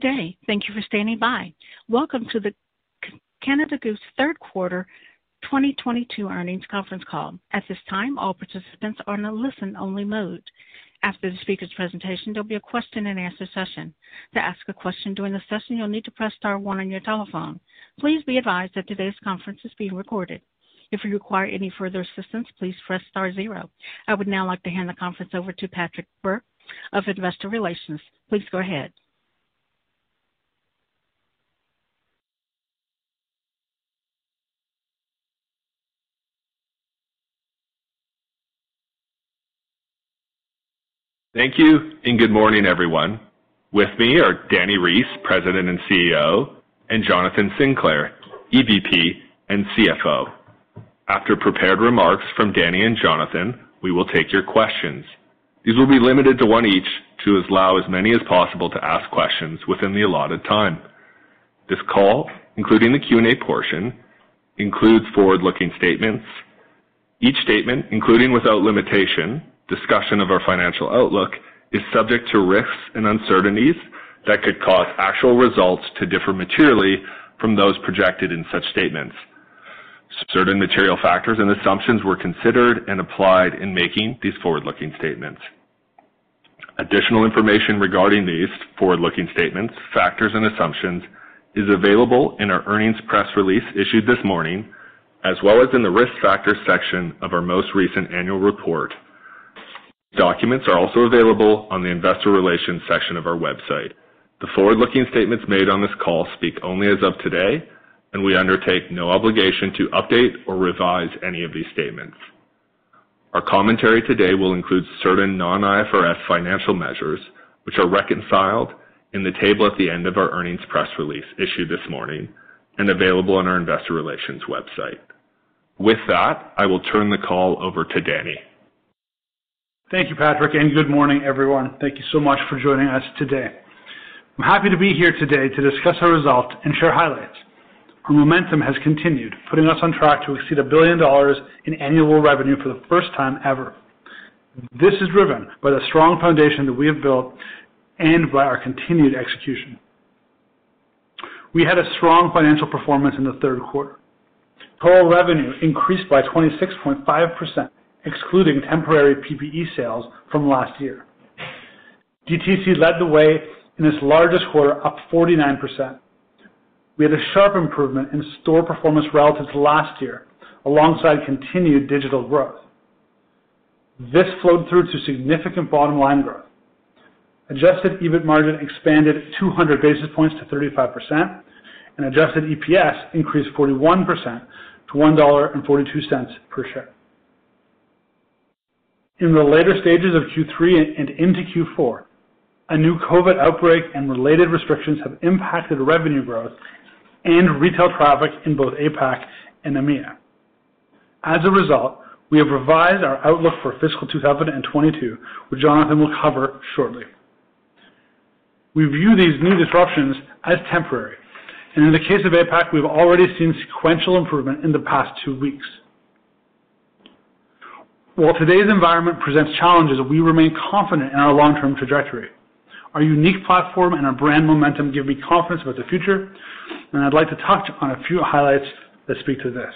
Good day. Thank you for standing by. Welcome to the Canada Goose third quarter 2022 earnings conference call. At this time, all participants are in a listen-only mode. After the speaker's presentation, there'll be a question-and-answer session. To ask a question during the session, you'll need to press star one on your telephone. Please be advised that today's conference is being recorded. If you require any further assistance, please press star zero. I would now like to hand the conference over to Patrick Bourke of Investor Relations. Please go ahead. Thank you, and good morning, everyone. With me are Dani Reiss, President and CEO, and Jonathan Sinclair, EVP and CFO. After prepared remarks from Dani and Jonathan, we will take your questions. These will be limited to one each to allow as many as possible to ask questions within the allotted time. This call, including the Q&A portion, includes forward-looking statements. Each statement, including without limitation, discussion of our financial outlook, is subject to risks and uncertainties that could cause actual results to differ materially from those projected in such statements. Certain material factors and assumptions were considered and applied in making these forward-looking statements. Additional information regarding these forward-looking statements, factors, and assumptions is available in our earnings press release issued this morning, as well as in the Risk Factors section of our most recent annual report. Documents are also available on the investor relations section of our website. The forward-looking statements made on this call speak only as of today, and we undertake no obligation to update or revise any of these statements. Our commentary today will include certain non-IFRS financial measures, which are reconciled in the table at the end of our earnings press release issued this morning and available on our investor relations website. With that, I will turn the call over to Dani. Thank you, Patrick, and good morning, everyone. Thank you so much for joining us today. I'm happy to be here today to discuss our results and share highlights. Our momentum has continued, putting us on track to exceed 1 billion dollars in annual revenue for the first time ever. This is driven by the strong foundation that we have built and by our continued execution. We had a strong financial performance in the third quarter. Total revenue increased by 26.5%, excluding temporary PPE sales from last year. DTC led the way in its largest quarter, up 49%. We had a sharp improvement in store performance relative to last year, alongside continued digital growth. This flowed through to significant bottom-line growth. Adjusted EBIT margin expanded 200 basis points to 35%, and adjusted EPS increased 41% to 1.42 dollar per share. In the later stages of Q3 and into Q4, a new COVID outbreak and related restrictions have impacted revenue growth and retail traffic in both APAC and EMEA. As a result, we have revised our outlook for fiscal 2022, which Jonathan will cover shortly. We view these new disruptions as temporary, and in the case of APAC, we've already seen sequential improvement in the past two weeks. While today's environment presents challenges, we remain confident in our long-term trajectory. Our unique platform and our brand momentum give me confidence about the future, and I'd like to touch on a few highlights that speak to this.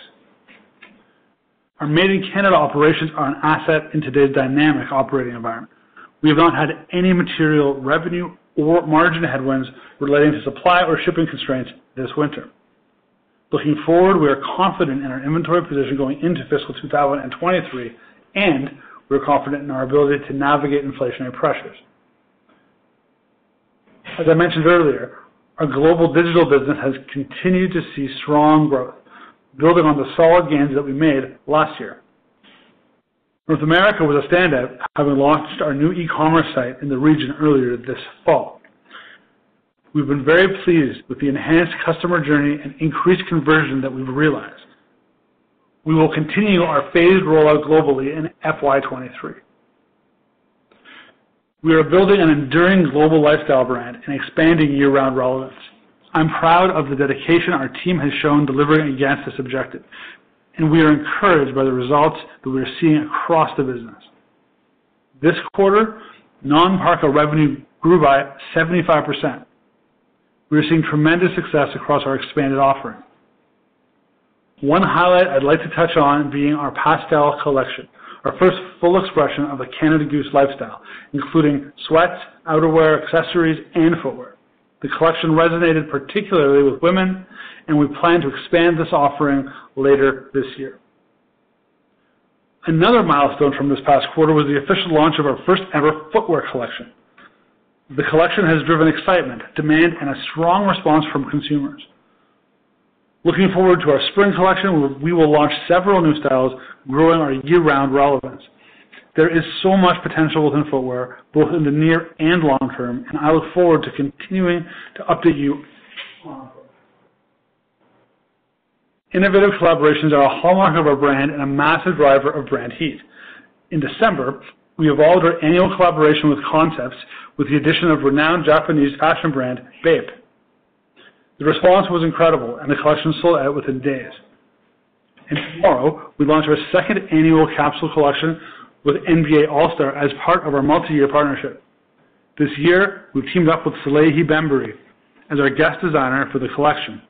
Our Made in Canada operations are an asset in today's dynamic operating environment. We have not had any material revenue or margin headwinds relating to supply or shipping constraints this winter. Looking forward, we are confident in our inventory position going into fiscal 2023, and we're confident in our ability to navigate inflationary pressures. As I mentioned earlier, our global digital business has continued to see strong growth, building on the solid gains that we made last year. North America was a standout, having launched our new e-commerce site in the region earlier this fall. we've been very pleased with the enhanced customer journey and increased conversion that we've realized. We will continue our phased rollout globally in FY 2023. We are building an enduring global lifestyle brand and expanding year-round relevance. I'm proud of the dedication our team has shown delivering against this objective, and we are encouraged by the results that we are seeing across the business. This quarter, non-parka revenue grew by 75%. We are seeing tremendous success across our expanded offering. One highlight I'd like to touch on being our Pastel collection, our first full expression of the Canada Goose lifestyle, including sweats, outerwear, accessories, and footwear. The collection resonated particularly with women, and we plan to expand this offering later this year. Another milestone from this past quarter was the official launch of our first-ever footwear collection. The collection has driven excitement, demand, and a strong response from consumers. Looking forward to our spring collection, we will launch several new styles, growing our year-round relevance. There is so much potential within footwear, both in the near and long term, and I look forward to continuing to update you on. Innovative collaborations are a hallmark of our brand and a massive driver of brand heat. In December, we evolved our annual collaboration with Concepts with the addition of renowned Japanese fashion brand, BAPE. The response was incredible, and the collection sold out within days. And tomorrow, we launch our second annual capsule collection with NBA All-Star as part of our multi-year partnership. This year, we've teamed up with Salehe Bembury as our guest designer for the collection.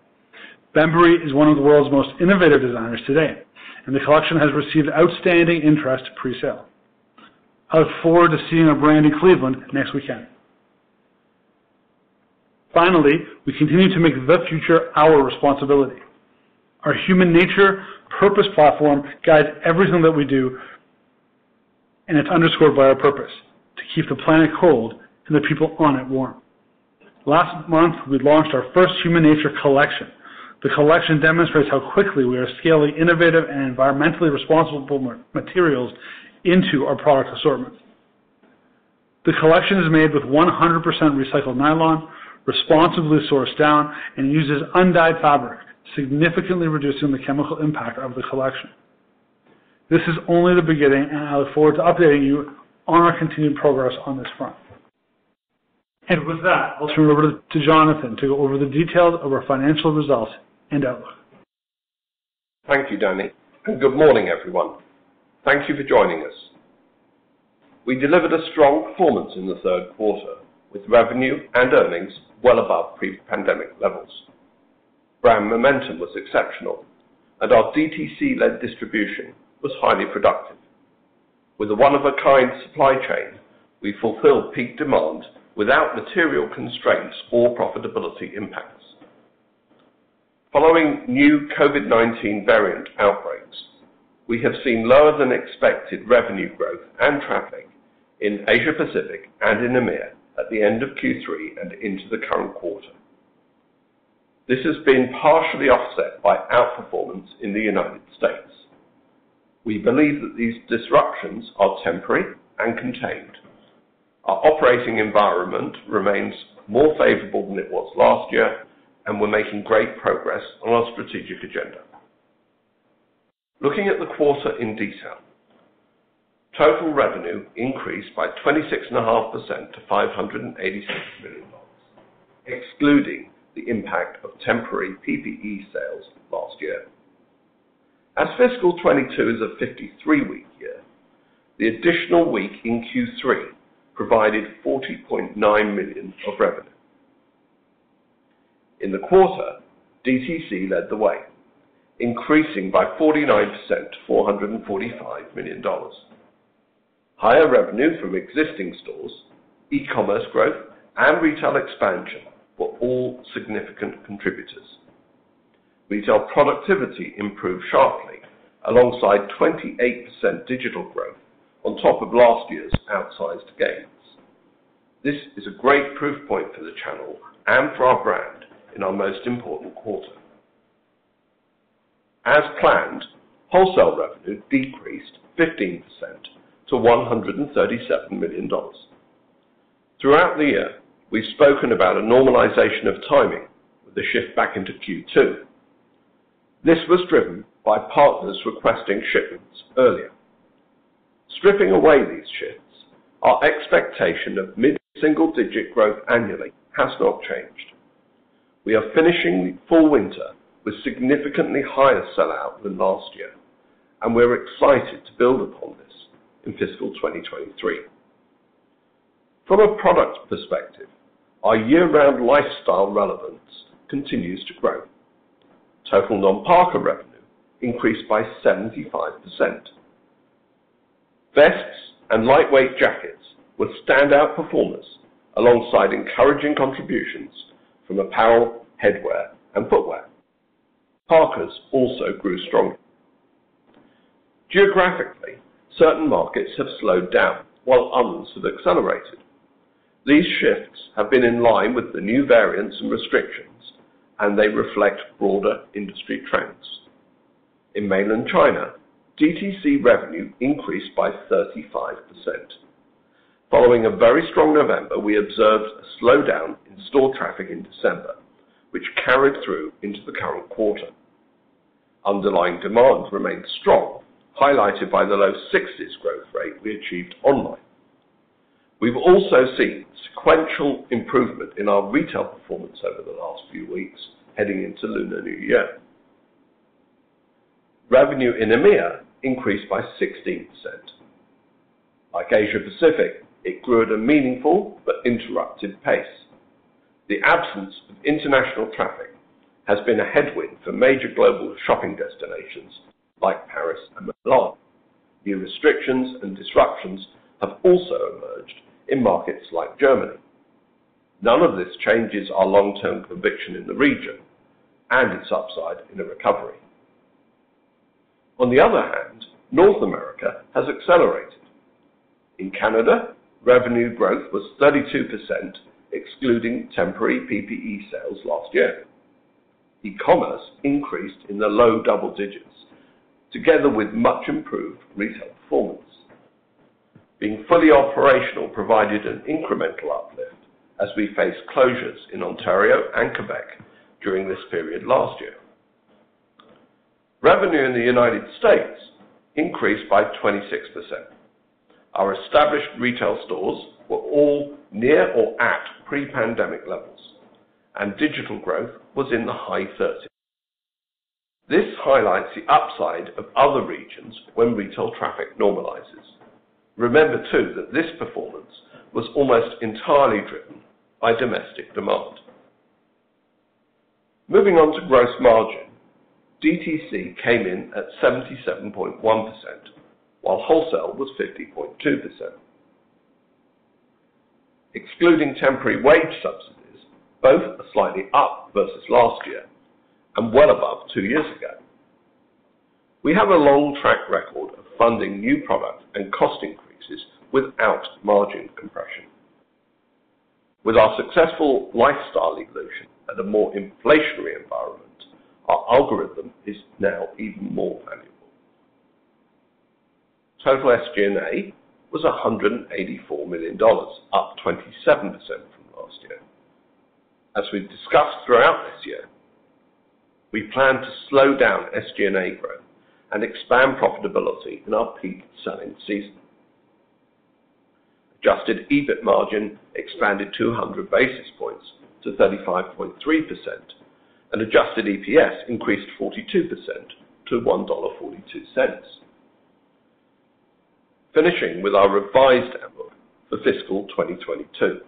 Bembury is one of the world's most innovative designers today, and the collection has received outstanding interest pre-sale. I look forward to seeing our brand in Cleveland next weekend. Finally, we continue to make the future our responsibility. Our human nature purpose platform guides everything that we do, and it's underscored by our purpose: to keep the planet cold and the people on it warm. Last month, we launched our first human nature collection. The collection demonstrates how quickly we are scaling innovative and environmentally responsible materials into our product assortment. The collection is made with 100% recycled nylon, responsibly sourced down, and uses undyed fabric, significantly reducing the chemical impact of the collection. This is only the beginning, and I look forward to updating you on our continued progress on this front. And with that, I'll turn it over to Jonathan to go over the details of our financial results and outlook. Thank you, Dani, and good morning, everyone. Thank you for joining us. We delivered a strong performance in the third quarter, with revenue and earnings well above pre-pandemic levels. Brand momentum was exceptional, and our DTC-led distribution was highly productive. With a one-of-a-kind supply chain, we fulfilled peak demand without material constraints or profitability impacts. Following new COVID-19 variant outbreaks, we have seen lower than expected revenue growth and traffic in Asia Pacific and in EMEA at the end of Q3 and into the current quarter. This has been partially offset by outperformance in the United States. We believe that these disruptions are temporary and contained. Our operating environment remains more favorable than it was last year, and we're making great progress on our strategic agenda. Looking at the quarter in detail. Total revenue increased by 26.5% to $586 million, excluding the impact of temporary PPE sales last year. As fiscal 2022 is a 53-week year, the additional week in Q3 provided 40.9 million of revenue. In the quarter, DTC led the way, increasing by 49% to $445 million. Higher revenue from existing stores, e-commerce growth, and retail expansion were all significant contributors. Retail productivity improved sharply alongside 28% digital growth on top of last year's outsized gains. This is a great proof point for the channel and for our brand in our most important quarter. As planned, wholesale revenue decreased 15% to $137 million. Throughout the year, we've spoken about a normalization of timing with the shift back into Q2. This was driven by partners requesting shipments earlier. Stripping away these shifts, our expectation of mid-single-digit growth annually has not changed. We are finishing full winter with significantly higher sell-out than last year, and we're excited to build upon this in fiscal 2023. From a product perspective, our year-round lifestyle relevance continues to grow. Total non-parka revenue increased by 75%. Vests and lightweight jackets were standout performers alongside encouraging contributions from apparel, headwear, and footwear. Parkas also grew strongly. Geographically, certain markets have slowed down while others have accelerated. These shifts have been in line with the new variants and restrictions, and they reflect broader industry trends. In Mainland China, DTC revenue increased by 35%. Following a very strong November, we observed a slowdown in store traffic in December, which carried through into the current quarter. Underlying demand remained strong, highlighted by the low 60s growth rate we achieved online. We've also seen sequential improvement in our retail performance over the last few weeks heading into Lunar New Year. Revenue in EMEA increased by 16%. Like Asia Pacific, it grew at a meaningful but interrupted pace. The absence of international traffic has been a headwind for major global shopping destinations like Paris and Milan. New restrictions and disruptions have also emerged in markets like Germany. None of this changes our long-term conviction in the region and its upside in a recovery. On the other hand, North America has accelerated. In Canada, revenue growth was 32%, excluding temporary PPE sales last year. E-commerce increased in the low double digits, together with much improved retail performance. Being fully operational provided an incremental uplift as we faced closures in Ontario and Quebec during this period last year. Revenue in the United States increased by 26%. Our established retail stores were all near or at pre-pandemic levels, and digital growth was in the high 30s. This highlights the upside of other regions when retail traffic normalizes. Remember, too, that this performance was almost entirely driven by domestic demand. Moving on to gross margin, DTC came in at 77.1%, while wholesale was 50.2%. Excluding temporary wage subsidies, both are slightly up versus last year and well above two years ago. We have a long track record of funding new product and cost increases without margin compression. With our successful lifestyle evolution and a more inflationary environment, our algorithm is now even more valuable. Total SG&A was $184 million, up 27% from last year. As we've discussed throughout this year, we plan to slow down SG&A growth and expand profitability in our peak selling season. Adjusted EBIT margin expanded 200 basis points to 35.3%, and adjusted EPS increased 42% to $1.42. Finishing with our revised outlook for fiscal 2022.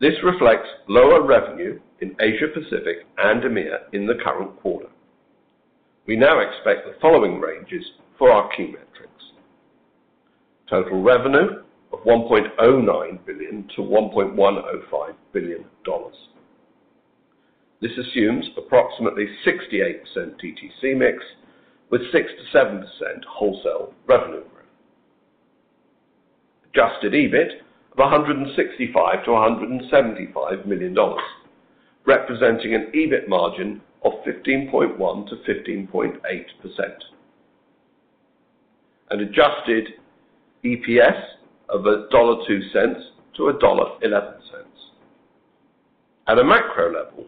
This reflects lower revenue in Asia Pacific and EMEA in the current quarter. We now expect the following ranges for our key metrics. Total revenue of $1.09 billion-$1.105 billion. This assumes approximately 68% DTC mix with 6%-7% wholesale revenue growth. Adjusted EBIT of $165 million-$175 million, representing an EBIT margin of 15.1 to 15.8%, An adjusted EPS of $1.02 to $1.11. At a macro level,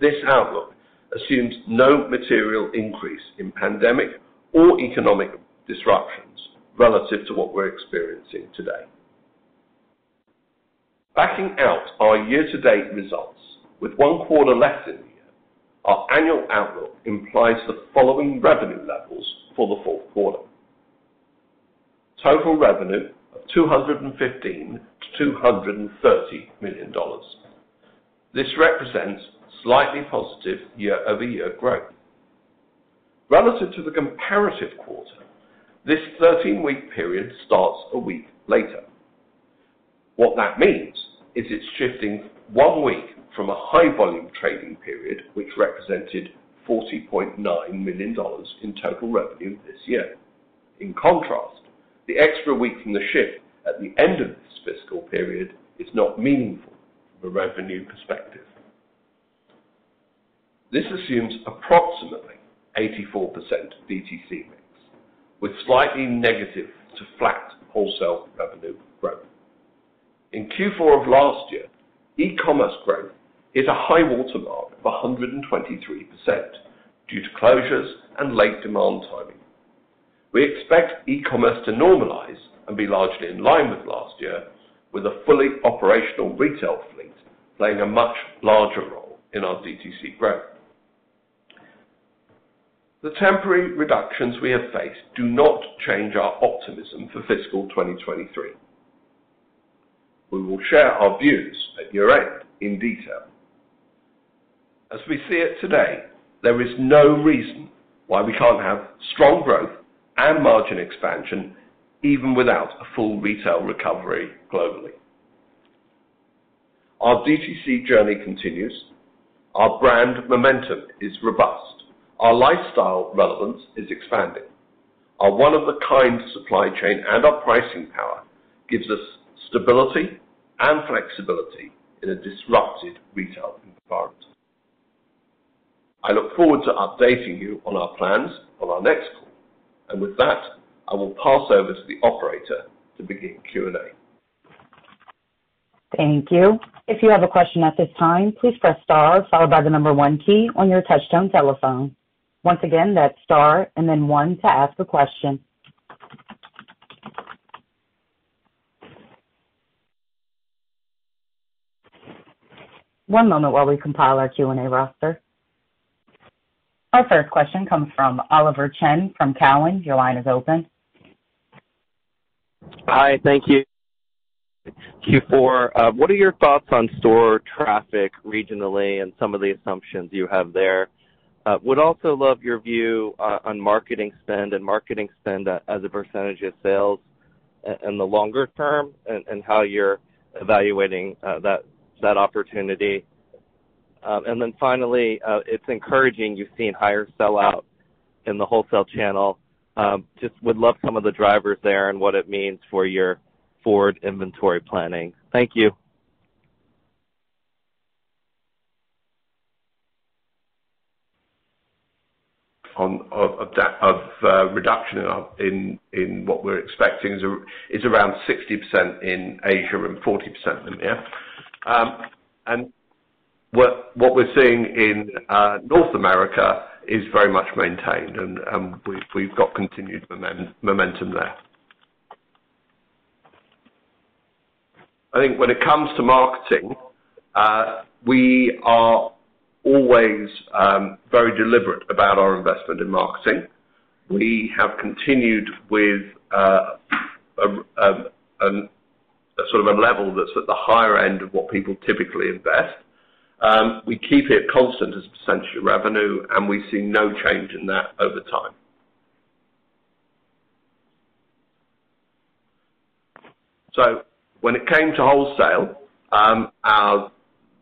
this outlook assumes no material increase in pandemic or economic disruptions relative to what we're experiencing today. Backing out our year-to-date results with one quarter left in the year, our annual outlook implies the following revenue levels for the fourth quarter. Total revenue of $215 million-$230 million. This represents slightly positive year-over-year growth. Relative to the comparative quarter, this 13-week period starts a week later. What that means is it's shifting one week from a high volume trading period, which represented $40.9 million in total revenue this year. In contrast, the extra week from the shift at the end of this fiscal period is not meaningful from a revenue perspective. This assumes approximately 84% DTC mix, with slightly negative to flat wholesale revenue growth. In Q4 of last year, e-commerce growth hit a high watermark of 123% due to closures and late demand timing. We expect e-commerce to normalize and be largely in line with last year, with a fully operational retail fleet playing a much larger role in our DTC growth. The temporary reductions we have faced do not change our optimism for fiscal 2023. We will share our views at year-end in detail. As we see it today, there is no reason why we can't have strong growth and margin expansion even without a full retail recovery globally. Our DTC journey continues. Our brand momentum is robust. Our lifestyle relevance is expanding. Our one-of-a-kind supply chain and our pricing power gives us stability and flexibility in a disrupted retail environment. I look forward to updating you on our plans on our next call. And With that, I will pass over to the operator to begin Q&A. Thank you. If you have a question at this time, please press star followed by the number one key on your touchtone telephone. Once again, that's star and then one to ask a question. One moment while we compile our Q&A roster. Our first question comes from Oliver Chen from Cowen. Your line is open. Hi. Thank you. Q4, uh, what are your thoughts on store traffic regionally and some of the assumptions you have there? Uh, would also love your view uh, on marketing spend and marketing spend as a percentage of sales in the longer term and how you're evaluating that opportunity. Um, and then finally, uh, it's encouraging you've seen higher sell-out in the wholesale channel. Um, Just would love some of the drivers there and what it means for your forward inventory planning. Thank you. On, Of reduction in in what we're expecting is around 60% in Asia and 40% in EMEA. Um, what what we're seeing in uh, North America is very much maintained, and we've got continued momentum there. I think when it comes to marketing, uh, we are always um, very deliberate about our investment in marketing. We have continued with uh, a sort of a level that's at the higher end of what people typically invest. Um, we keep it constant as a percentage of revenue, and we see no change in that over time. So when it came to wholesale, um,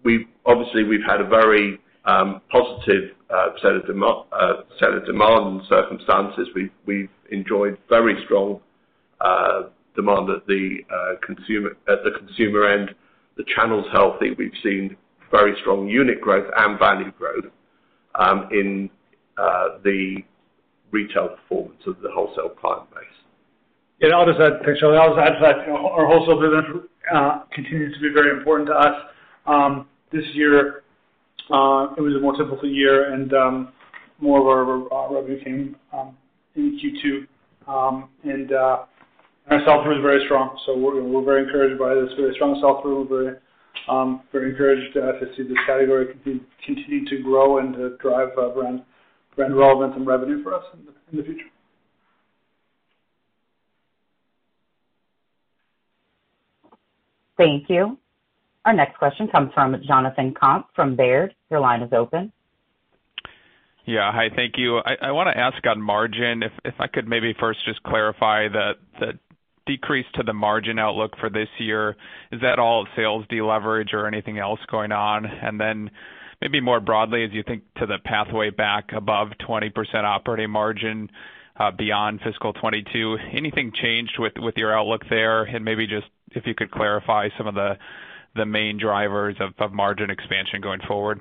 we obviously we've had a very um, positive uh, uh, set of demand circumstances. We've enjoyed very strong uh, demand at the uh, consumer at the consumer end. The channel's healthy. We've seen very strong unit growth and value growth um, in uh, the retail performance of the wholesale client base. Yeah, I'll just add, thanks, Charlie. I'll just add to that, our wholesale business uh, continues to be very important to us. Um, this year, it was a more typical year, and um, more of our revenue came in Q2. Our sell-through is very strong, so we're very encouraged by this very strong sell-through. We're very um, encouraged uh, to see this category continue to grow and to drive uh, brand relevance and revenue for us in the future. Thank you. Our next question comes from Jonathan Komp from Baird. Your line is open. Yeah. Hi, thank you. I want to ask on margin, if I could maybe first just clarify the decrease to the margin outlook for this year. Is that all sales deleverage or anything else going on? And then maybe more broadly, as you think to the pathway back above 20% operating margin uh, beyond fiscal 2022, anything changed with your outlook there? And maybe just if you could clarify some of the the main drivers of margin expansion going forward.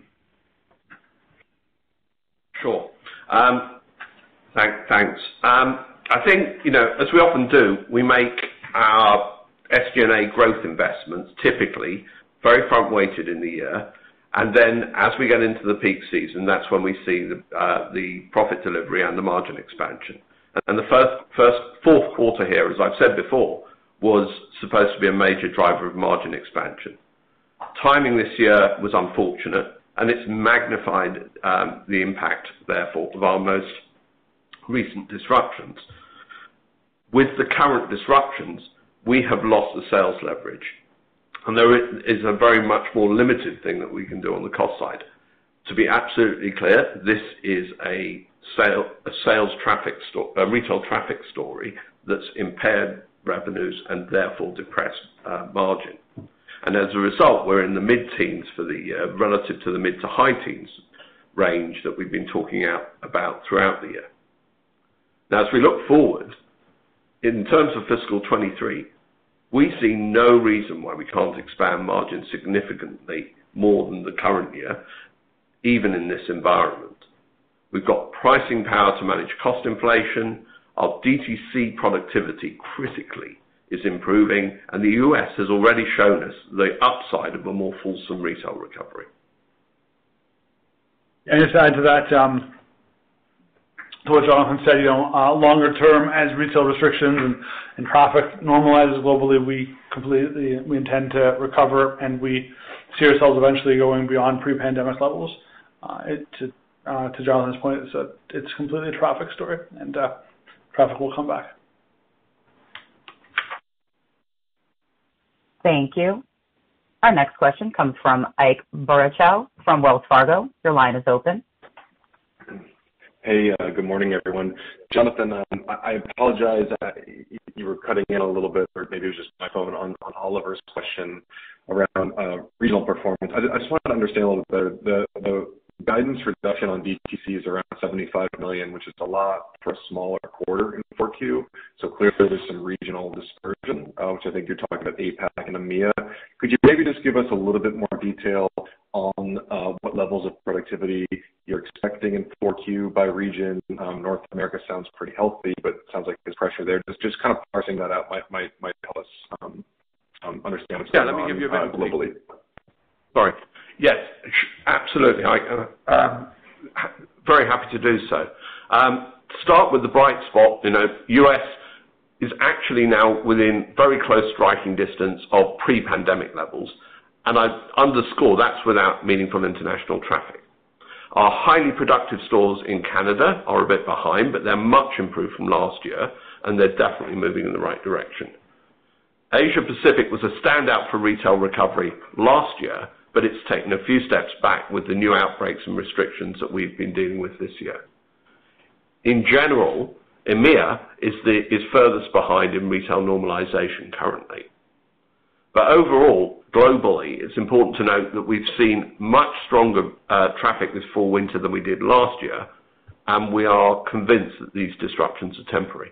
Sure. Um, thanks. Um, I think, you know, as we often do, we make our SG&A growth investments typically very front-weighted in the year. And then as we get into the peak season, that's when we see the uh, profit delivery and the margin expansion. And the fourth quarter here, as I've said before, was supposed to be a major driver of margin expansion. Timing this year was unfortunate, and it's magnified um, the impact, therefore, of our most recent disruptions. With the current disruptions, we have lost the sales leverage, and there is a very much more limited thing that we can do on the cost side. To be absolutely clear, this is a sales traffic, retail traffic story that's impaired revenues and therefore depressed uh, margin. And as a result, we're in the mid-teens for the year relative to the mid to high teens range that we've been talking about throughout the year. Now, as we look forward, in terms of fiscal 2023, we see no reason why we can't expand margins significantly more than the current year, even in this environment. We've got pricing power to manage cost inflation. Our DTC productivity critically is improving, and the U.S. has already shown us the upside of a more fulsome retail recovery. Just to add to that, um, to what Jonathan said, you know, uh, longer term, as retail restrictions and traffic normalizes globally, we completely we intend to recover, and we see ourselves eventually going beyond pre-pandemic levels. Uh, uh, to Jonathan's point, it's completely a traffic story, and traffic will come back. Thank you. Our next question comes from Ike Boruchow from Wells Fargo. Your line is open. Hey, uh, good morning, everyone. Jonathan, I I apologize. You were cutting in a little bit, or maybe it was just my phone, on on Oliver's question around uh, regional performance. I I just wanted to understand a little bit better. The the guidance reduction on DTC is around 75 million, which is a lot for a smaller quarter in 4Q. So clearly there's some regional dispersion, uh, which I think you're talking about APAC and EMEA. Could you maybe just give us a little bit more detail on uh, what levels of productivity you're expecting in 4Q by region? Um, North America sounds pretty healthy, but it sounds like there's pressure there. Just kind of parsing that out might help us um, um, understand what's going on globally. Yeah, let me give you a bit. Uh, Sorry. Yes, absolutely, Ike. Uh, very happy to do so. Start with the bright spot. You know, U.S. is actually now within very close striking distance of pre-pandemic levels. I underscore that's without meaningful international traffic. Our highly productive stores in Canada are a bit behind, but they're much improved from last year, and they're definitely moving in the right direction. Asia Pacific was a standout for retail recovery last year, but it's taken a few steps back with the new outbreaks and restrictions that we've been dealing with this year. In general, EMEA is furthest behind in retail normalization currently. But overall, globally, it's important to note that we've seen much stronger uh, traffic this fall/winter than we did last year, and we are convinced that these disruptions are temporary.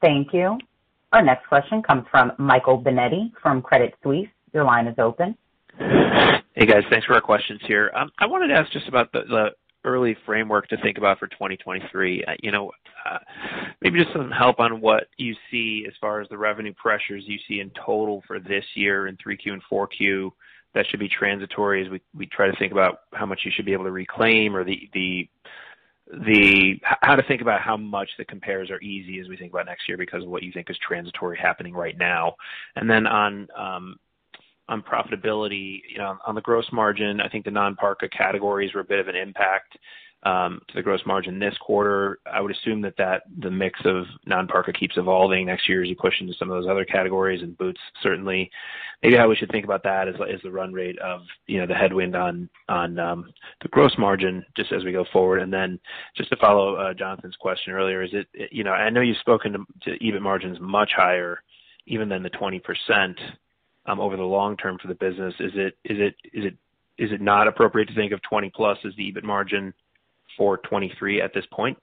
Thank you. Our next question comes from Michael Binetti from Credit Suisse. Your line is open. Hey, guys. Thanks for our questions here. Um, I wanted to ask just about the early framework to think about for 2023. Uh, you know, uh, maybe just some help on what you see as far as the revenue pressures you see in total for this year in 3Q and 4Q that should be transitory as we try to think about how much you should be able to reclaim or how to think about how much the compares are easy as we think about next year because of what you think is transitory happening right now. And then on um on profitability, you know, on the gross margin, I think the non-parka categories were a bit of an impact Um, to the gross margin this quarter. I would assume that the mix of non-parka keeps evolving next year as you push into some of those other categories and boots certainly. Maybe how we should think about that as the run rate of, you know, the headwind on on um, the gross margin just as we go forward. And then just to follow uh, Jonathan's question earlier, is it, you know, I know you've spoken to EBIT margins much higher even than the 20% um, over the long term for the business. Is it is it is it is it not appropriate to think of 20+ as the EBIT margin for 2023 at this point?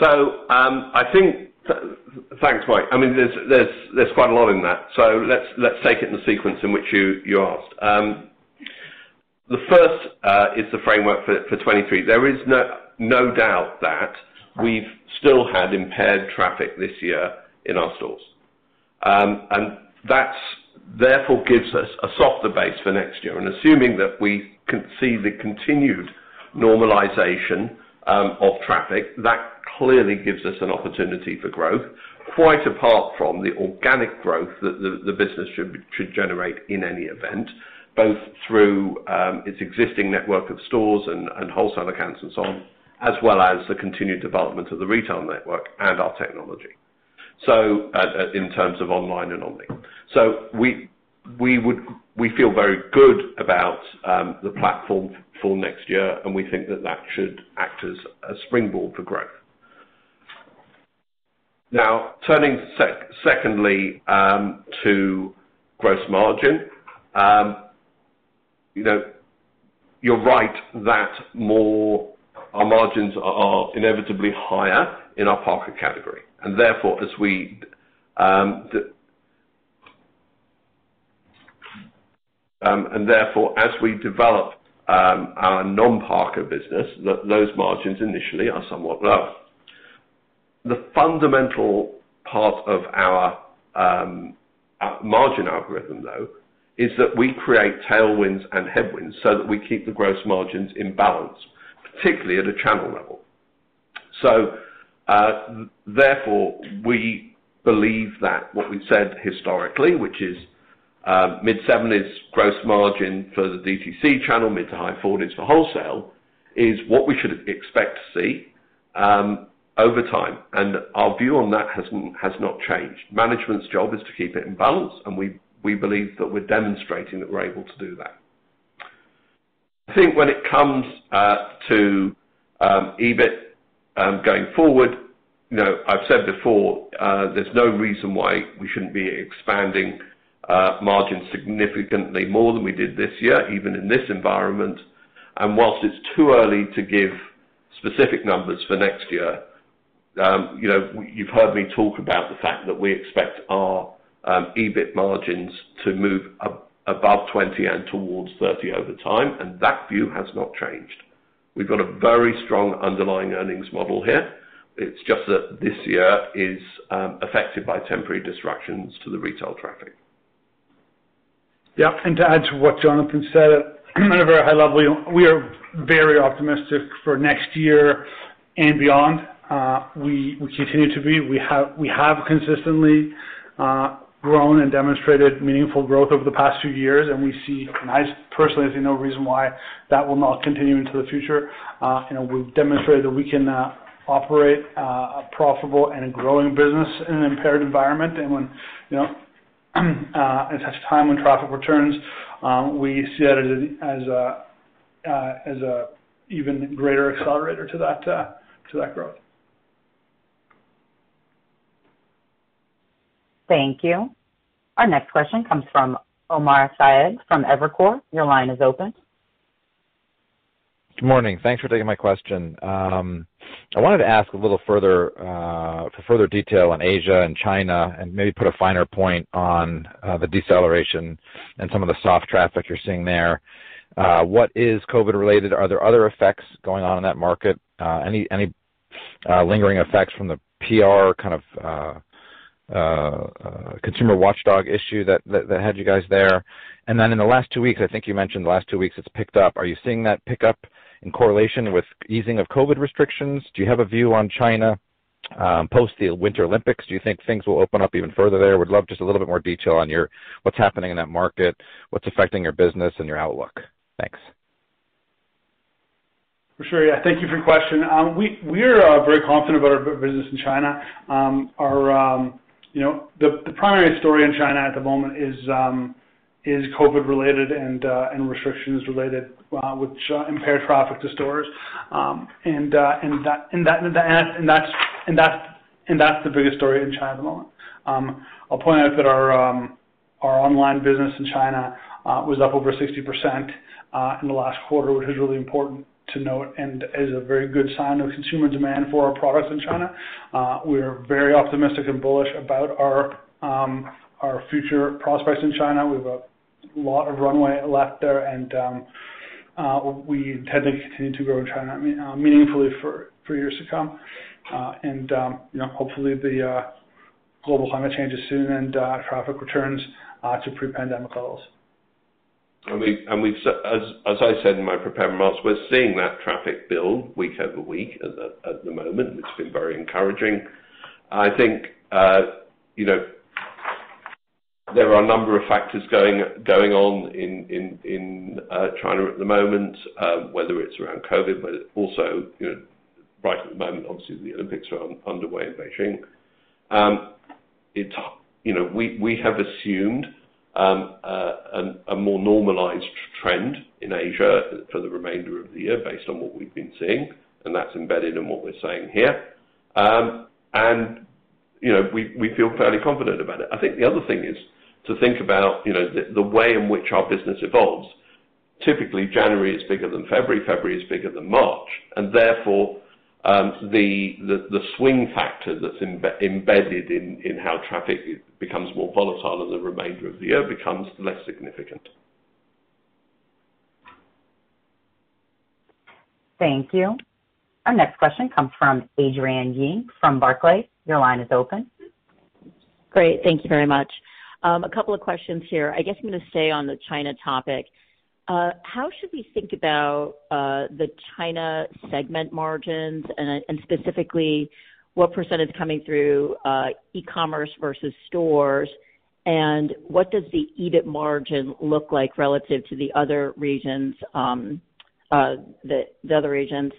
So um, I think, th- thanks, Mike. I mean, there's quite a lot in that. So let's take it in the sequence in which you asked. The first is the framework for 2023. There is no doubt that we've still had impaired traffic this year in our stores. Um, and that therefore gives us a softer base for next year. And assuming that we see the continued normalization um, of traffic, that clearly gives us an opportunity for growth, quite apart from the organic growth that the business should generate in any event, both through um, its existing network of stores and wholesale accounts and so on, as well as the continued development of the retail network and our technology. So, uh, uh, in terms of online and omni. So we feel very good about um, the platform for next year, and we think that that should act as a springboard for growth. Now, turning secondly um, to gross margin. Um, you know, you're right that more our margins are inevitably higher in our parka category. And therefore, as we Um, develop um, our non-parka business, those margins initially are somewhat lower. The fundamental part of um, our margin algorithm, though, is that we create tailwinds and headwinds so that we keep the gross margins in balance, particularly at a channel level. So uh therefore, we believe that what we've said historically, which is Um, mid-70s% gross margin for the DTC channel, mid- to high-40s% for wholesale, is what we should expect to see um, over time. And our view on that has not changed. Management's job is to keep it in balance, and we believe that we're demonstrating that we're able to do that. I think when it comes uh, to um, EBIT going forward, you know, I've said before, uh, there's no reason why we shouldn't be expanding Uh, margins significantly more than we did this year, even in this environment. And whilst it's too early to give specific numbers for next year, um, you know, you've heard me talk about the fact that we expect our um, EBIT margins to move above 20 and towards 30 over time, and that view has not changed. We've got a very strong underlying earnings model here. It's just that this year is um, affected by temporary disruptions to the retail traffic. Yeah. And to add to what Jonathan said at a very high level, we are very optimistic for next year and beyond. Uh, we continue to be. We have we have consistently uh, grown and demonstrated meaningful growth over the past few years, and we see, and I personally see no reason why that will not continue into the future. Uh, you know, we've demonstrated that we can operate a profitable and a growing business in an impaired environment. And when Uh, at such a time when traffic returns, um, we see that as an uh, even greater accelerator uh, to that growth. Thank you. Our next question comes from Omar Saad from Evercore. Your line is open. Good morning. Thanks for taking my question. Um, I wanted to ask a little further uh, for further detail on Asia and China, and maybe put a finer point on uh, the deceleration and some of the soft traffic you're seeing there. Uh, what is COVID related? Are there other effects going on in that market? Any lingering effects from the PR kind of Uh, uh, consumer watchdog issue that had you guys there? And then in the last two weeks, I think you mentioned the last two weeks it's picked up. Are you seeing that pick up in correlation with easing of COVID restrictions? Do you have a view on China um, post the Winter Olympics? Do you think things will open up even further there? Would love just a little bit more detail on what's happening in that market, what's affecting your business and your outlook. Thanks. For sure. Yeah. Thank you for your question. Um, we're uh, very confident about our business in China. Um, Know, the the primary story in China at the moment is is COVID related and uh and restrictions related, which impair traffic to stores. Um and uh and that and that and that and that's and that's and that's the biggest story in China at the moment. I'll point out that our um our online business in China was up over 60% in the last quarter, which is really important to note and is a very good sign of consumer demand for our products in China. Uh, we are very optimistic and bullish about our um our future prospects in China. We have a lot of runway left there, and um, uh, we intend to continue to grow in China uh, meaningfully for years to come. Uh and um you know hopefully the global climate changes soon and traffic returns to pre-pandemic levels. As as I said in my prepared remarks, we're seeing that traffic build week-over-week at the at the moment, which has been very encouraging. I think uh, you know, there are a number of factors going going on in in, in uh, China at the moment, whether it's around COVID, but also you know, right at the moment, obviously, the Olympics are underway in Beijing. Um, it's, you know, we we have assumed a more normalized trend in Asia for the remainder of the year based on what we've been seeing, and that's embedded in what we're saying here. Um and you know, we we feel fairly confident about it. I think the other thing is to think about you know, the way in which our business evolves. Typically, January is bigger than February, February is bigger than March, and therefore, Um, the the the swing factor that's embedded in in how traffic becomes more volatile in the remainder of the year becomes less significant. Thank you. Our next question comes from Adrienne Yih from Barclays. Your line is open. Great. Thank you very much. Um, a couple of questions here. I guess I'm going to stay on the China topic. How should we think about the China segment margins and specifically what percent is coming through e-commerce versus stores, and what does the EBIT margin look like relative to the other regions? Um uh the the other regions.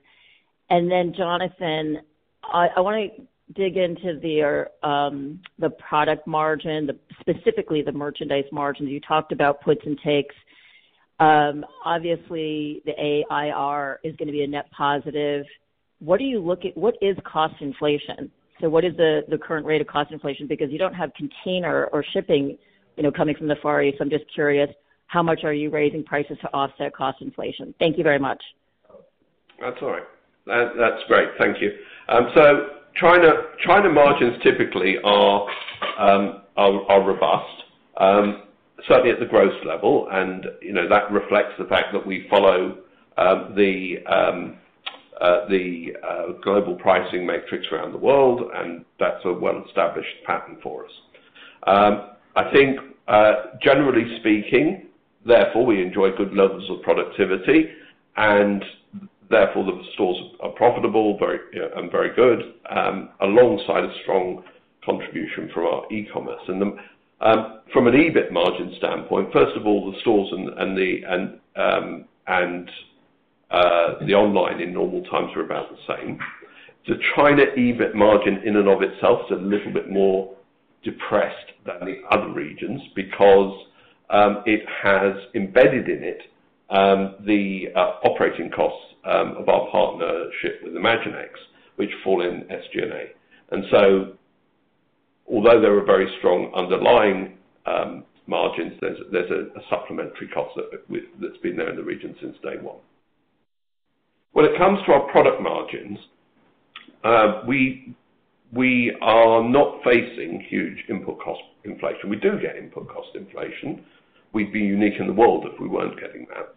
And then Jonathan, I want to dig into the um the product margin, specifically the merchandise margins. You talked about puts and takes. Obviously, the AIR is going to be a net positive. What do you look at what is cost inflation? So what is the current rate of cost inflation? Because you don't have container or shipping you know, coming from the Far East. I'm just curious, how much are you raising prices to offset cost inflation? Thank you very much. That's all right. That's great. Thank you. Um so China China margins typically are um robust, certainly at the gross level, and you know that reflects the fact that we follow um, the um, uh, the uh, global pricing matrix around the world, and that's a well-established pattern for us. Um, I think, uh, generally speaking, therefore, we enjoy good levels of productivity, and therefore, the stores are profitable very and very good, alongside a strong contribution from our e-commerce. Um, from an EBIT margin standpoint, first of all, the stores and um, uh, the online in normal times are about the same. The China EBIT margin in and of itself is a little bit more depressed than the other regions because um, it has embedded in it the uh, operating costs of our partnership with ImagineX, which fall in SG&A. Although there are very strong underlying um, margins, there's a supplementary cost that's been there in the region since day one. When it comes to our product margins, um, we are not facing huge input cost inflation. We do get input cost inflation. We'd be unique in the world if we weren't getting that.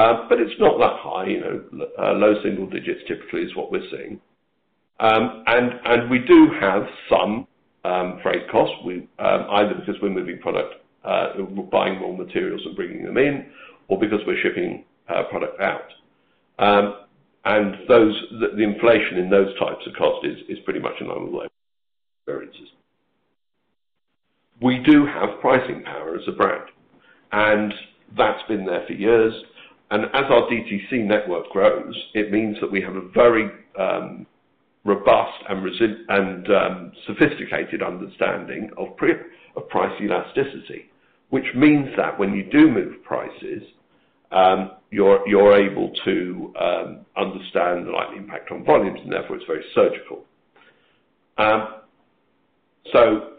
Um, but it's not that high. You know. Uh, low single digits typically is what we're seeing. And we do have some freight costs, either because we're moving product, we're buying raw materials and bringing them in, or because we're shipping uh product out. Um and those the inflation in those types of costs is pretty much in line with our experiences. We do have pricing power as a brand, and that's been there for years. And as our DTC network grows, it means that we have a very robust and um, sophisticated understanding of price elasticity. Which means that when you do move prices, um, you're able to um, understand the likely impact on volumes, and therefore it's very surgical. So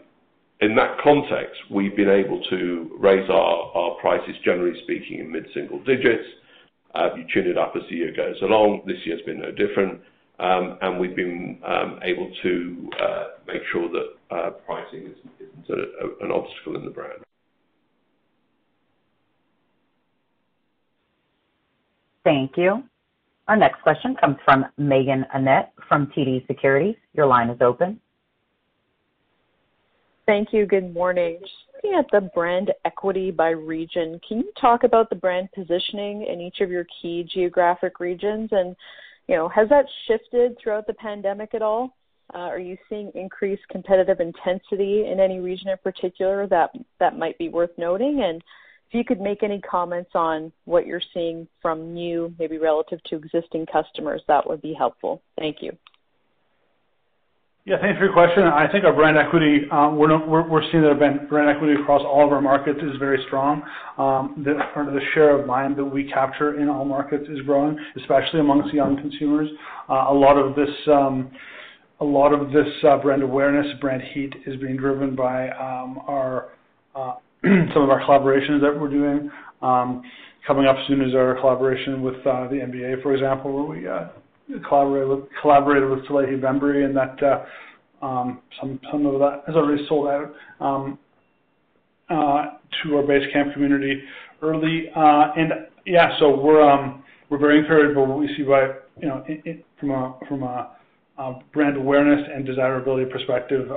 in that context, we've been able to raise our prices, generally speaking, in mid-single digits. Uh, you tune it up as the year goes along. This year's been no different. Um, and we've been um, able to uh, make sure that uh, pricing isn't an obstacle in the brand. Thank you. Our next question comes from Meaghen Annett from TD Securities. Your line is open. Thank you. Good morning. Just looking at the brand equity by region, can you talk about the brand positioning in each of your key geographic regions? You know, has that shifted throughout the pandemic at all? Uh, are you seeing increased competitive intensity in any region in particular that that might be worth noting? And if you could make any comments on what you're seeing from new, maybe relative to existing customers, that would be helpful. Thank you. Yeah, thanks for your question. I think our brand equity, um, we're seeing that brand equity across all of our markets is very strong. Um, the share of mind that we capture in all markets is growing, especially amongst young consumers. Uh a lot of this um a lot of this uh brand awareness, brand heat, is being driven by um, our uh, some of our collaborations that we're doing. Coming up soon is our collaboration with uh, the NBA, for example, where we uh, collaborated with Salehe Bembury, and some some of that has already sold out um, uh, to our base camp community early. Uh, and yeah, so we're um, we're very encouraged by what we see from a brand awareness and desirability perspective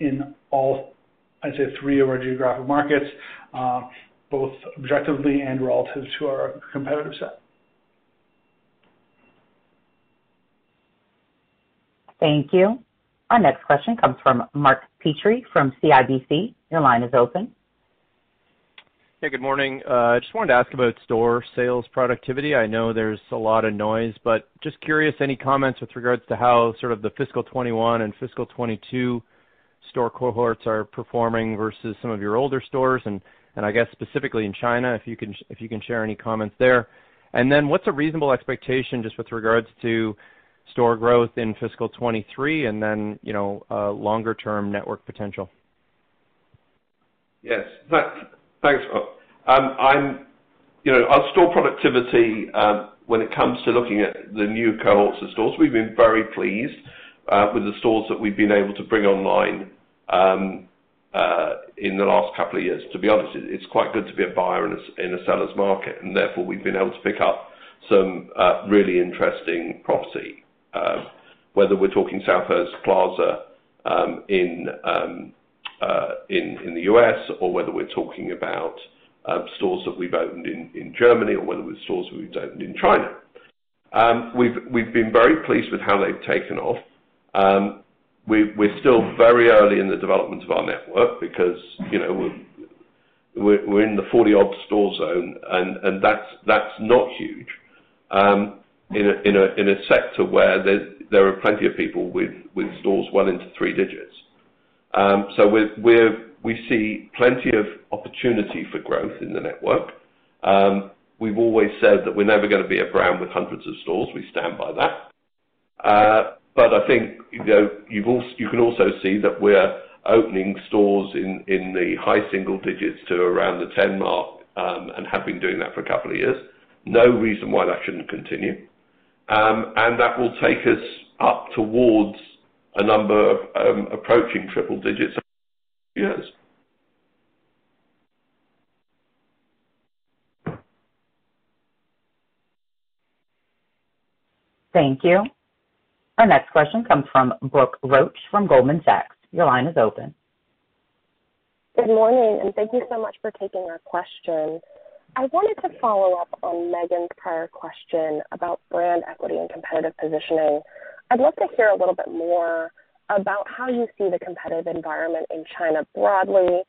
in all, I'd say, three of our geographic markets, both objectively and relative to our competitive set. Thank you. Our next question comes from Mark Petrie from CIBC. Your line is open. Hey, good morning. Uh, I just wanted to ask about store sales productivity. I know there's a lot of noise, but just curious, any comments with regards to how sort of the fiscal 2021 and fiscal 2022 store cohorts are performing versus some of your older stores, and I guess specifically in China, if you can share any comments there. And then what's a reasonable expectation just with regards to store growth in fiscal 23 and then you know, uh, longer-term network potential? Yes. Thanks, Mark. Um, our store productivity, um, when it comes to looking at the new cohorts of stores, we've been very pleased uh, with the stores that we've been able to bring online um, uh, in the last couple of years. To be honest, it's quite good to be a buyer in a seller's market, and therefore, we've been able to pick up some really interesting property, Uh, whether we're talking South Coast Plaza um in um, uh, the U.S. or whether we're talking about um, stores that we've opened in Germany or whether we're stores we've opened in China. Um we've we've been very pleased with how they've taken off. Um, we're still very early in the development of our network because you know, we're we're in the 40-odd store zone, and and that's that's not huge in a sector where there are plenty of people with stores well into three digits. Um so We see plenty of opportunity for growth in the network. We've always said that we're never going to be a brand with hundreds of stores. We stand by that. Uh but I think you can also see that we're opening stores in the high single digits to around the 10 mark, and have been doing that for a couple of years. No reason why that shouldn't continue. Um, that will take us up towards a number um, approaching triple digits years. Thank you. Our next question comes from Brooke Roach from Goldman Sachs. Your line is open. Good morning, and thank you so much for taking our question. I wanted to follow up on Meaghen's prior question about brand equity and competitive positioning. I'd love to hear a little bit more about how you see the competitive environment in China broadly,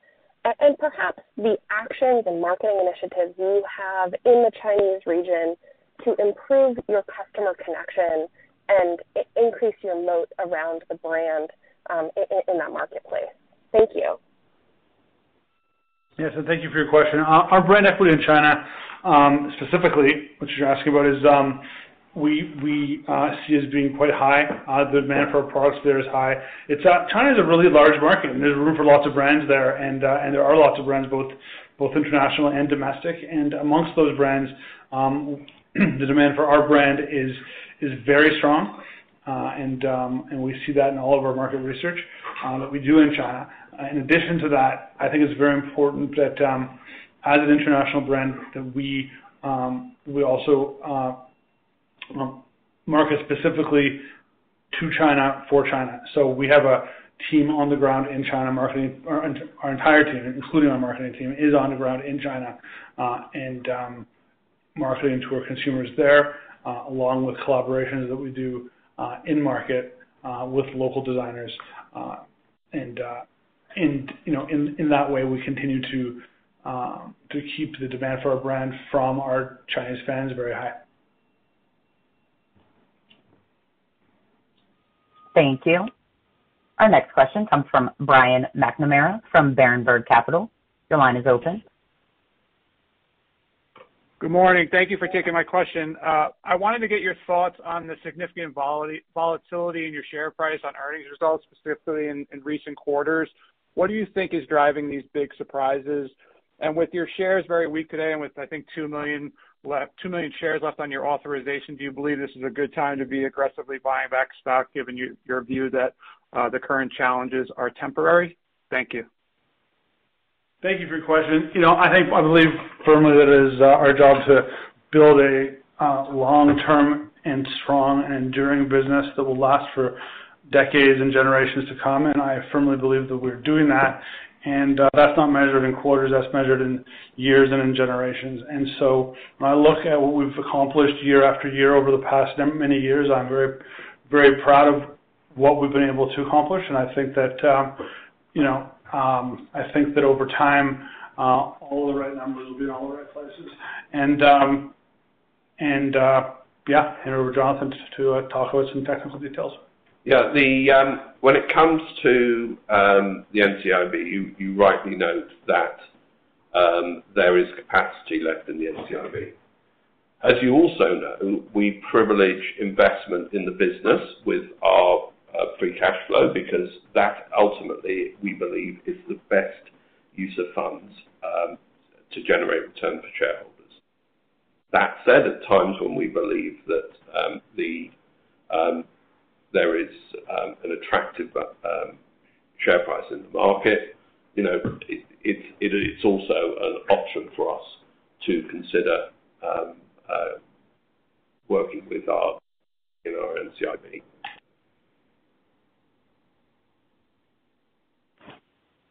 and perhaps the actions and marketing initiatives you have in the Chinese region to improve your customer connection and increase your moat around the brand um, in that marketplace. Thank you. Yes, and thank you for your question. Uh, our brand equity in China, um, specifically, what you're asking about is, um we we uh see as being quite high. Uh, the demand for our products there is high. It's uh, China is a really large market, and there's room for lots of brands there, and and there are lots of brands, both both international and domestic. And amongst those brands, um, the demand for our brand is is very strong. Uh, um, we see that in all of our market research um, that we do in China. Uh, in addition to that, I think it's very important that, um, as an international brand, that we um we also uh, market specifically to China for China. So we have a team on the ground in China marketing. Our entire team, including our marketing team, is on the ground in China, and marketing to our consumers there, along with collaborations that we do in market with local designers. Uh and uh and you know in in that way, we continue to um to keep the demand for our brand from our Chinese fans very high. Thank you. Our next question comes from Brian McNamara from Berenberg Capital. Your line is open. Good morning. Thank you for taking my question. Uh, I wanted to get your thoughts on the significant volatility in your share price on earnings results, specifically in recent quarters. What do you think is driving these big surprises? And with your shares very weak today, and with, I think, 2 million shares left on your authorization, do you believe this is a good time to be aggressively buying back stock, given your view that uh, the current challenges are temporary? Thank you. Thank you for your question. You know, I think I believe firmly that it is uh, our job to build a uh, long-term and strong and enduring business that will last for decades and generations to come. And I firmly believe that we're doing that. And uh, that's not measured in quarters, that's measured in years and in generations. And so when I look at what we've accomplished year after year over the past many years, I'm very very proud of what we've been able to accomplish. And I think that um, Um, over time, uh, all the right numbers will be in all the right places. And um, uh, yeah, hand over to Jonathan to uh, talk about some technical details. Yeah. Um, when it comes to the NCIB, you rightly note that there is capacity left in the NCIB. As you also know, we privilege investment in the business with our Uh, free cash flow because that ultimately, we believe, is the best use of funds um, to generate return for shareholders. That said, at times when we believe that um, the um, there is an attractive share price in the market, you know, it it's also an option for us to consider uh, working with our you know NCIB.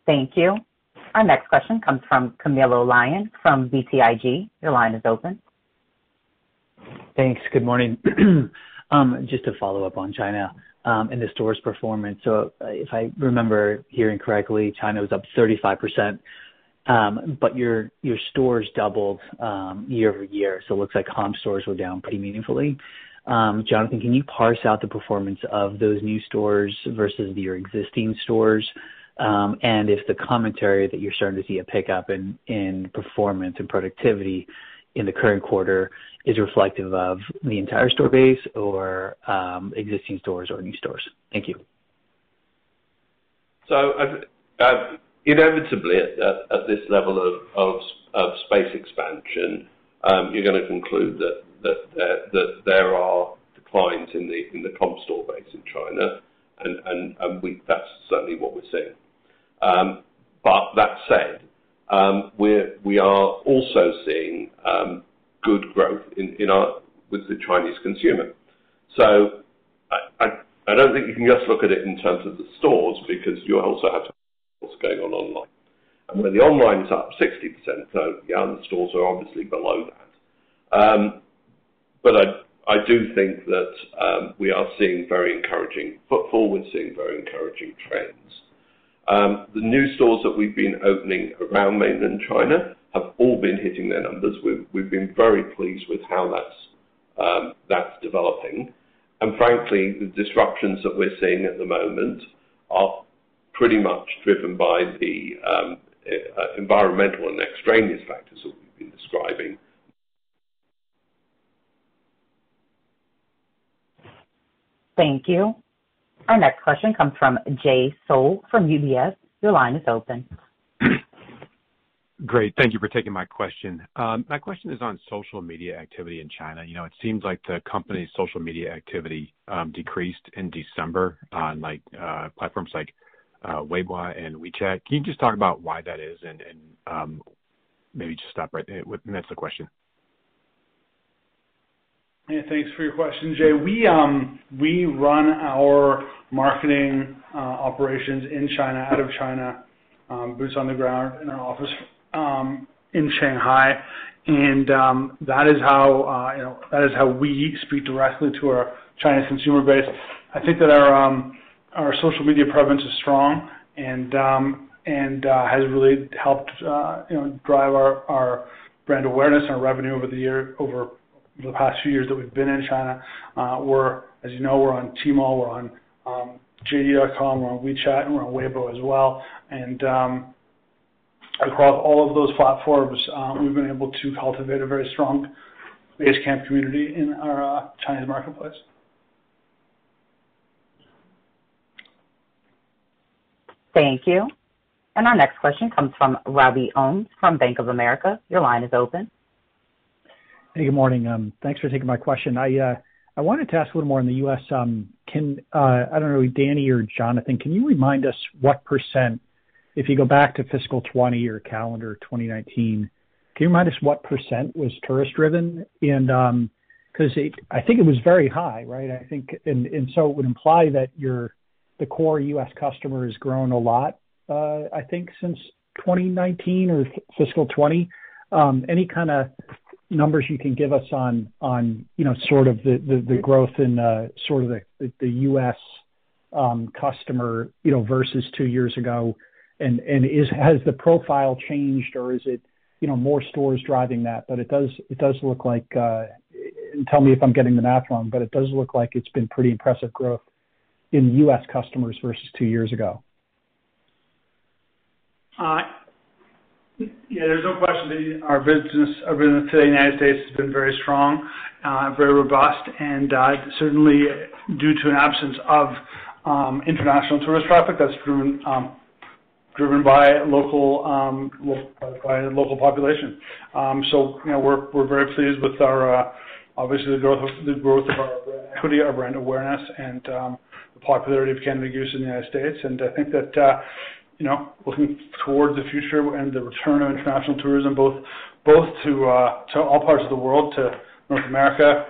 Thank you. Our next question comes from Camilo Lyon from BTIG. Your line is open. Thanks. Good morning. Um, just to follow up on China um, and the stores performance. So, uh, if I remember hearing correctly, China was up 35%, um, but your stores doubled year-over-year. So it looks like comp stores were down pretty meaningfully. Jonathan, can you parse out the performance of those new stores versus your existing stores? Um, if the commentary that you're starting to see a pickup in in performance and productivity in the current quarter is reflective of the entire store base or um, existing stores or new stores. Thank you. So inevitably at this level of of space expansion, um, you're going to conclude that that that there are declines in the in the comp store base in China, and and, and we, that's certainly what we're seeing. Um, but that said, um, we are also seeing um, good growth in our with the Chinese consumer. So I don't think you can just look at it in terms of the stores because you also have to what's going on online. And when the online is up 60%, yeah, the stores are obviously below that. But I do think that we are seeing very encouraging footfall. We're seeing very encouraging trends. Um, the new stores that we've been opening around mainland China have all been hitting their numbers. We've been very pleased with how that's um, that's developing. And frankly, the disruptions that we're seeing at the moment are pretty much driven by the um, uh, environmental and extraneous factors that we've been describing. Thank you. Our next question comes from Jay Sole from UBS. Your line is open. Great. Thank you for taking my question. Um, my question is on social media activity in China. You know, it seems like the company's social media activity um, decreased in December on like uh platforms like uh, Weibo and WeChat. Can you just talk about why that is and um, maybe just stop right there? That's the question. Yeah, thanks for your question, Jay. We um we run our marketing operations in China, out of China, boots on the ground in our office in Shanghai. And um that is how uh you know that is how we speak directly to our Chinese consumer base. I think that our um our social media presence is strong and and has really helped uh you know drive our brand awareness and our revenue over the year over the past few years that we've been in China. Uh, we're, as you know, we're on Tmall, we're on um, JD.com, we're on WeChat, and we're on Weibo as well. And um, across all of those platforms, uh, we've been able to cultivate a very strong Basecamp community in our uh, Chinese marketplace. Thank you. And our next question comes from Robbie Ohmes from Bank of America. Your line is open. Hey, good morning. Um, thanks for taking my question. I uh I wanted to ask a little more on the U.S. Um, can uh, I don't know, Dani or Jonathan, can you remind us what percent, if you go back to fiscal 2020 or calendar 2019, can you remind us what percent was tourist driven? And um Because I think it was very high, right? I think and so it would imply that your the core U.S. customer has grown a lot, uh, I think, since 2019 or fiscal 2020. Um, any kind of numbers you can give us on on you know, sort of the growth in uh, sort of the U.S. Um, customer you know, versus two years ago? Has the profile changed or is it you know, more stores driving that? But it does it does look like, uh, and tell me if I'm getting the math wrong, but it does look like it's been pretty impressive growth in U.S. customers versus two years ago. Uh, Yeah, there's no question that our business today in the United States has been very strong, uh, very robust, and uh, certainly due to an absence of um, international tourist traffic that's driven um, um, by local population. So we're very pleased with our, uh, obviously the growth of our brand equity, our brand awareness, and the popularity of Canada Goose in the United States. And I think that looking towards the future and the return of international tourism, both both to uh to all parts of the world, to North America,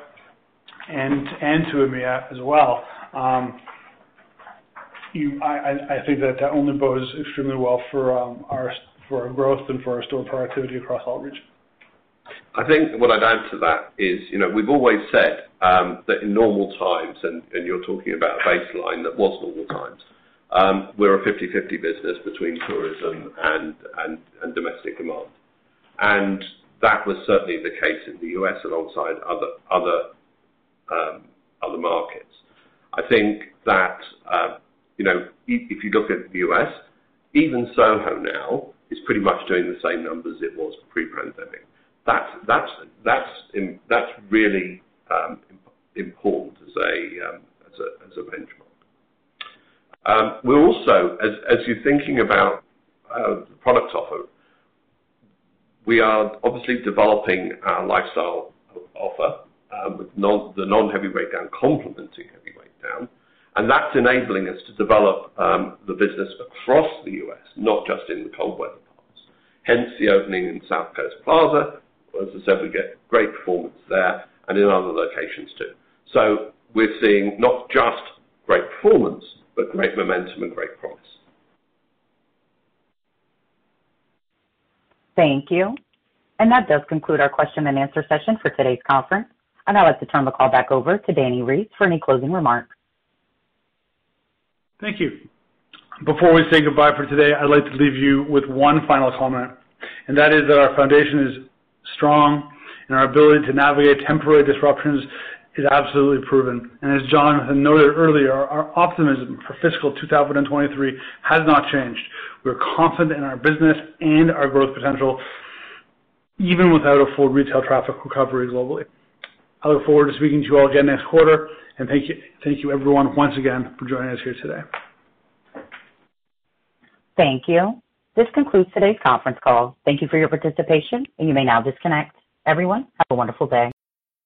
and and to EMEA as well. Um you I think that that only bodes extremely well for our for growth and for our store productivity across all regions. I think what I'd add to that is, you know, we've always said that in normal times, and and you're talking about a baseline that was normal times, Um, we're a 50/50 business between tourism and domestic demand. And that was certainly the case in the U.S. alongside um, other markets. I think that um, if you look at the U.S., even Soho now is pretty much doing the same numbers it was pre-pandemic. That's really important as a benchmark. We're also, as as you're thinking about the product offer, we are obviously developing our lifestyle offer um with the non-heavyweight down complementing heavyweight down, and that's enabling us to develop um the business across the U.S., not just in the cold weather parts. Hence the opening in South Coast Plaza. As I said, we get great performance there and in other locations too. So we're seeing not just great performance, but great momentum and great promise. Thank you. And that does conclude our question and answer session for today's conference. I'd now like to turn the call back over to Dani Reiss for any closing remarks. Thank you. Before we say goodbye for today, I'd like to leave you with one final comment, and that is that our foundation is strong and our ability to navigate temporary disruptions is absolutely proven. And as Jonathan noted earlier, our optimism for fiscal 2023 has not changed. We're confident in our business and our growth potential, even without a full retail traffic recovery globally. I look forward to speaking to you all again next quarter, and thank you everyone once again for joining us here today. Thank you. This concludes today's conference call. Thank you for your participation, and you may now disconnect. Everyone, have a wonderful day.